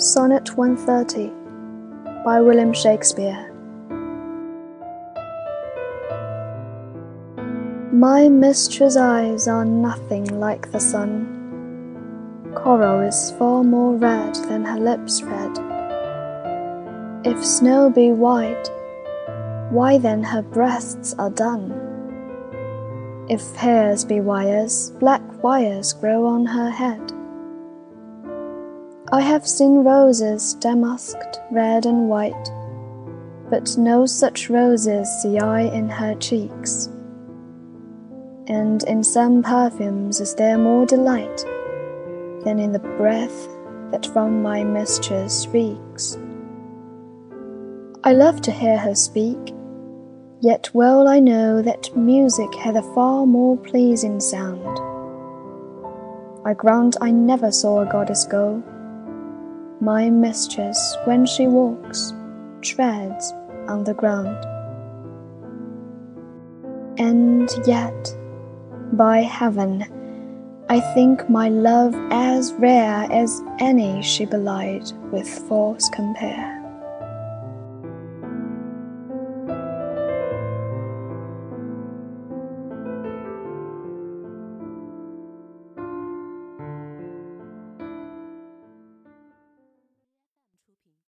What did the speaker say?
Sonnet 130 by William Shakespeare My mistress' eyes are nothing like the sun. Coral is far more red than her lips red. If snow be white, why then her breasts are dun. If hairs be wires, black wires grow on her head. I have seen roses damasked red and white, but no such roses see I in her cheeks. And in some perfumes is there more delight than in the breath that from my mistress reeks. I love to hear her speak, yet well I know that music hath a far more pleasing sound. I grant I never saw a goddess go my mistress, when she walks, treads on the ground. And yet, by heaven, I think my love as rare as any she belied with false compare.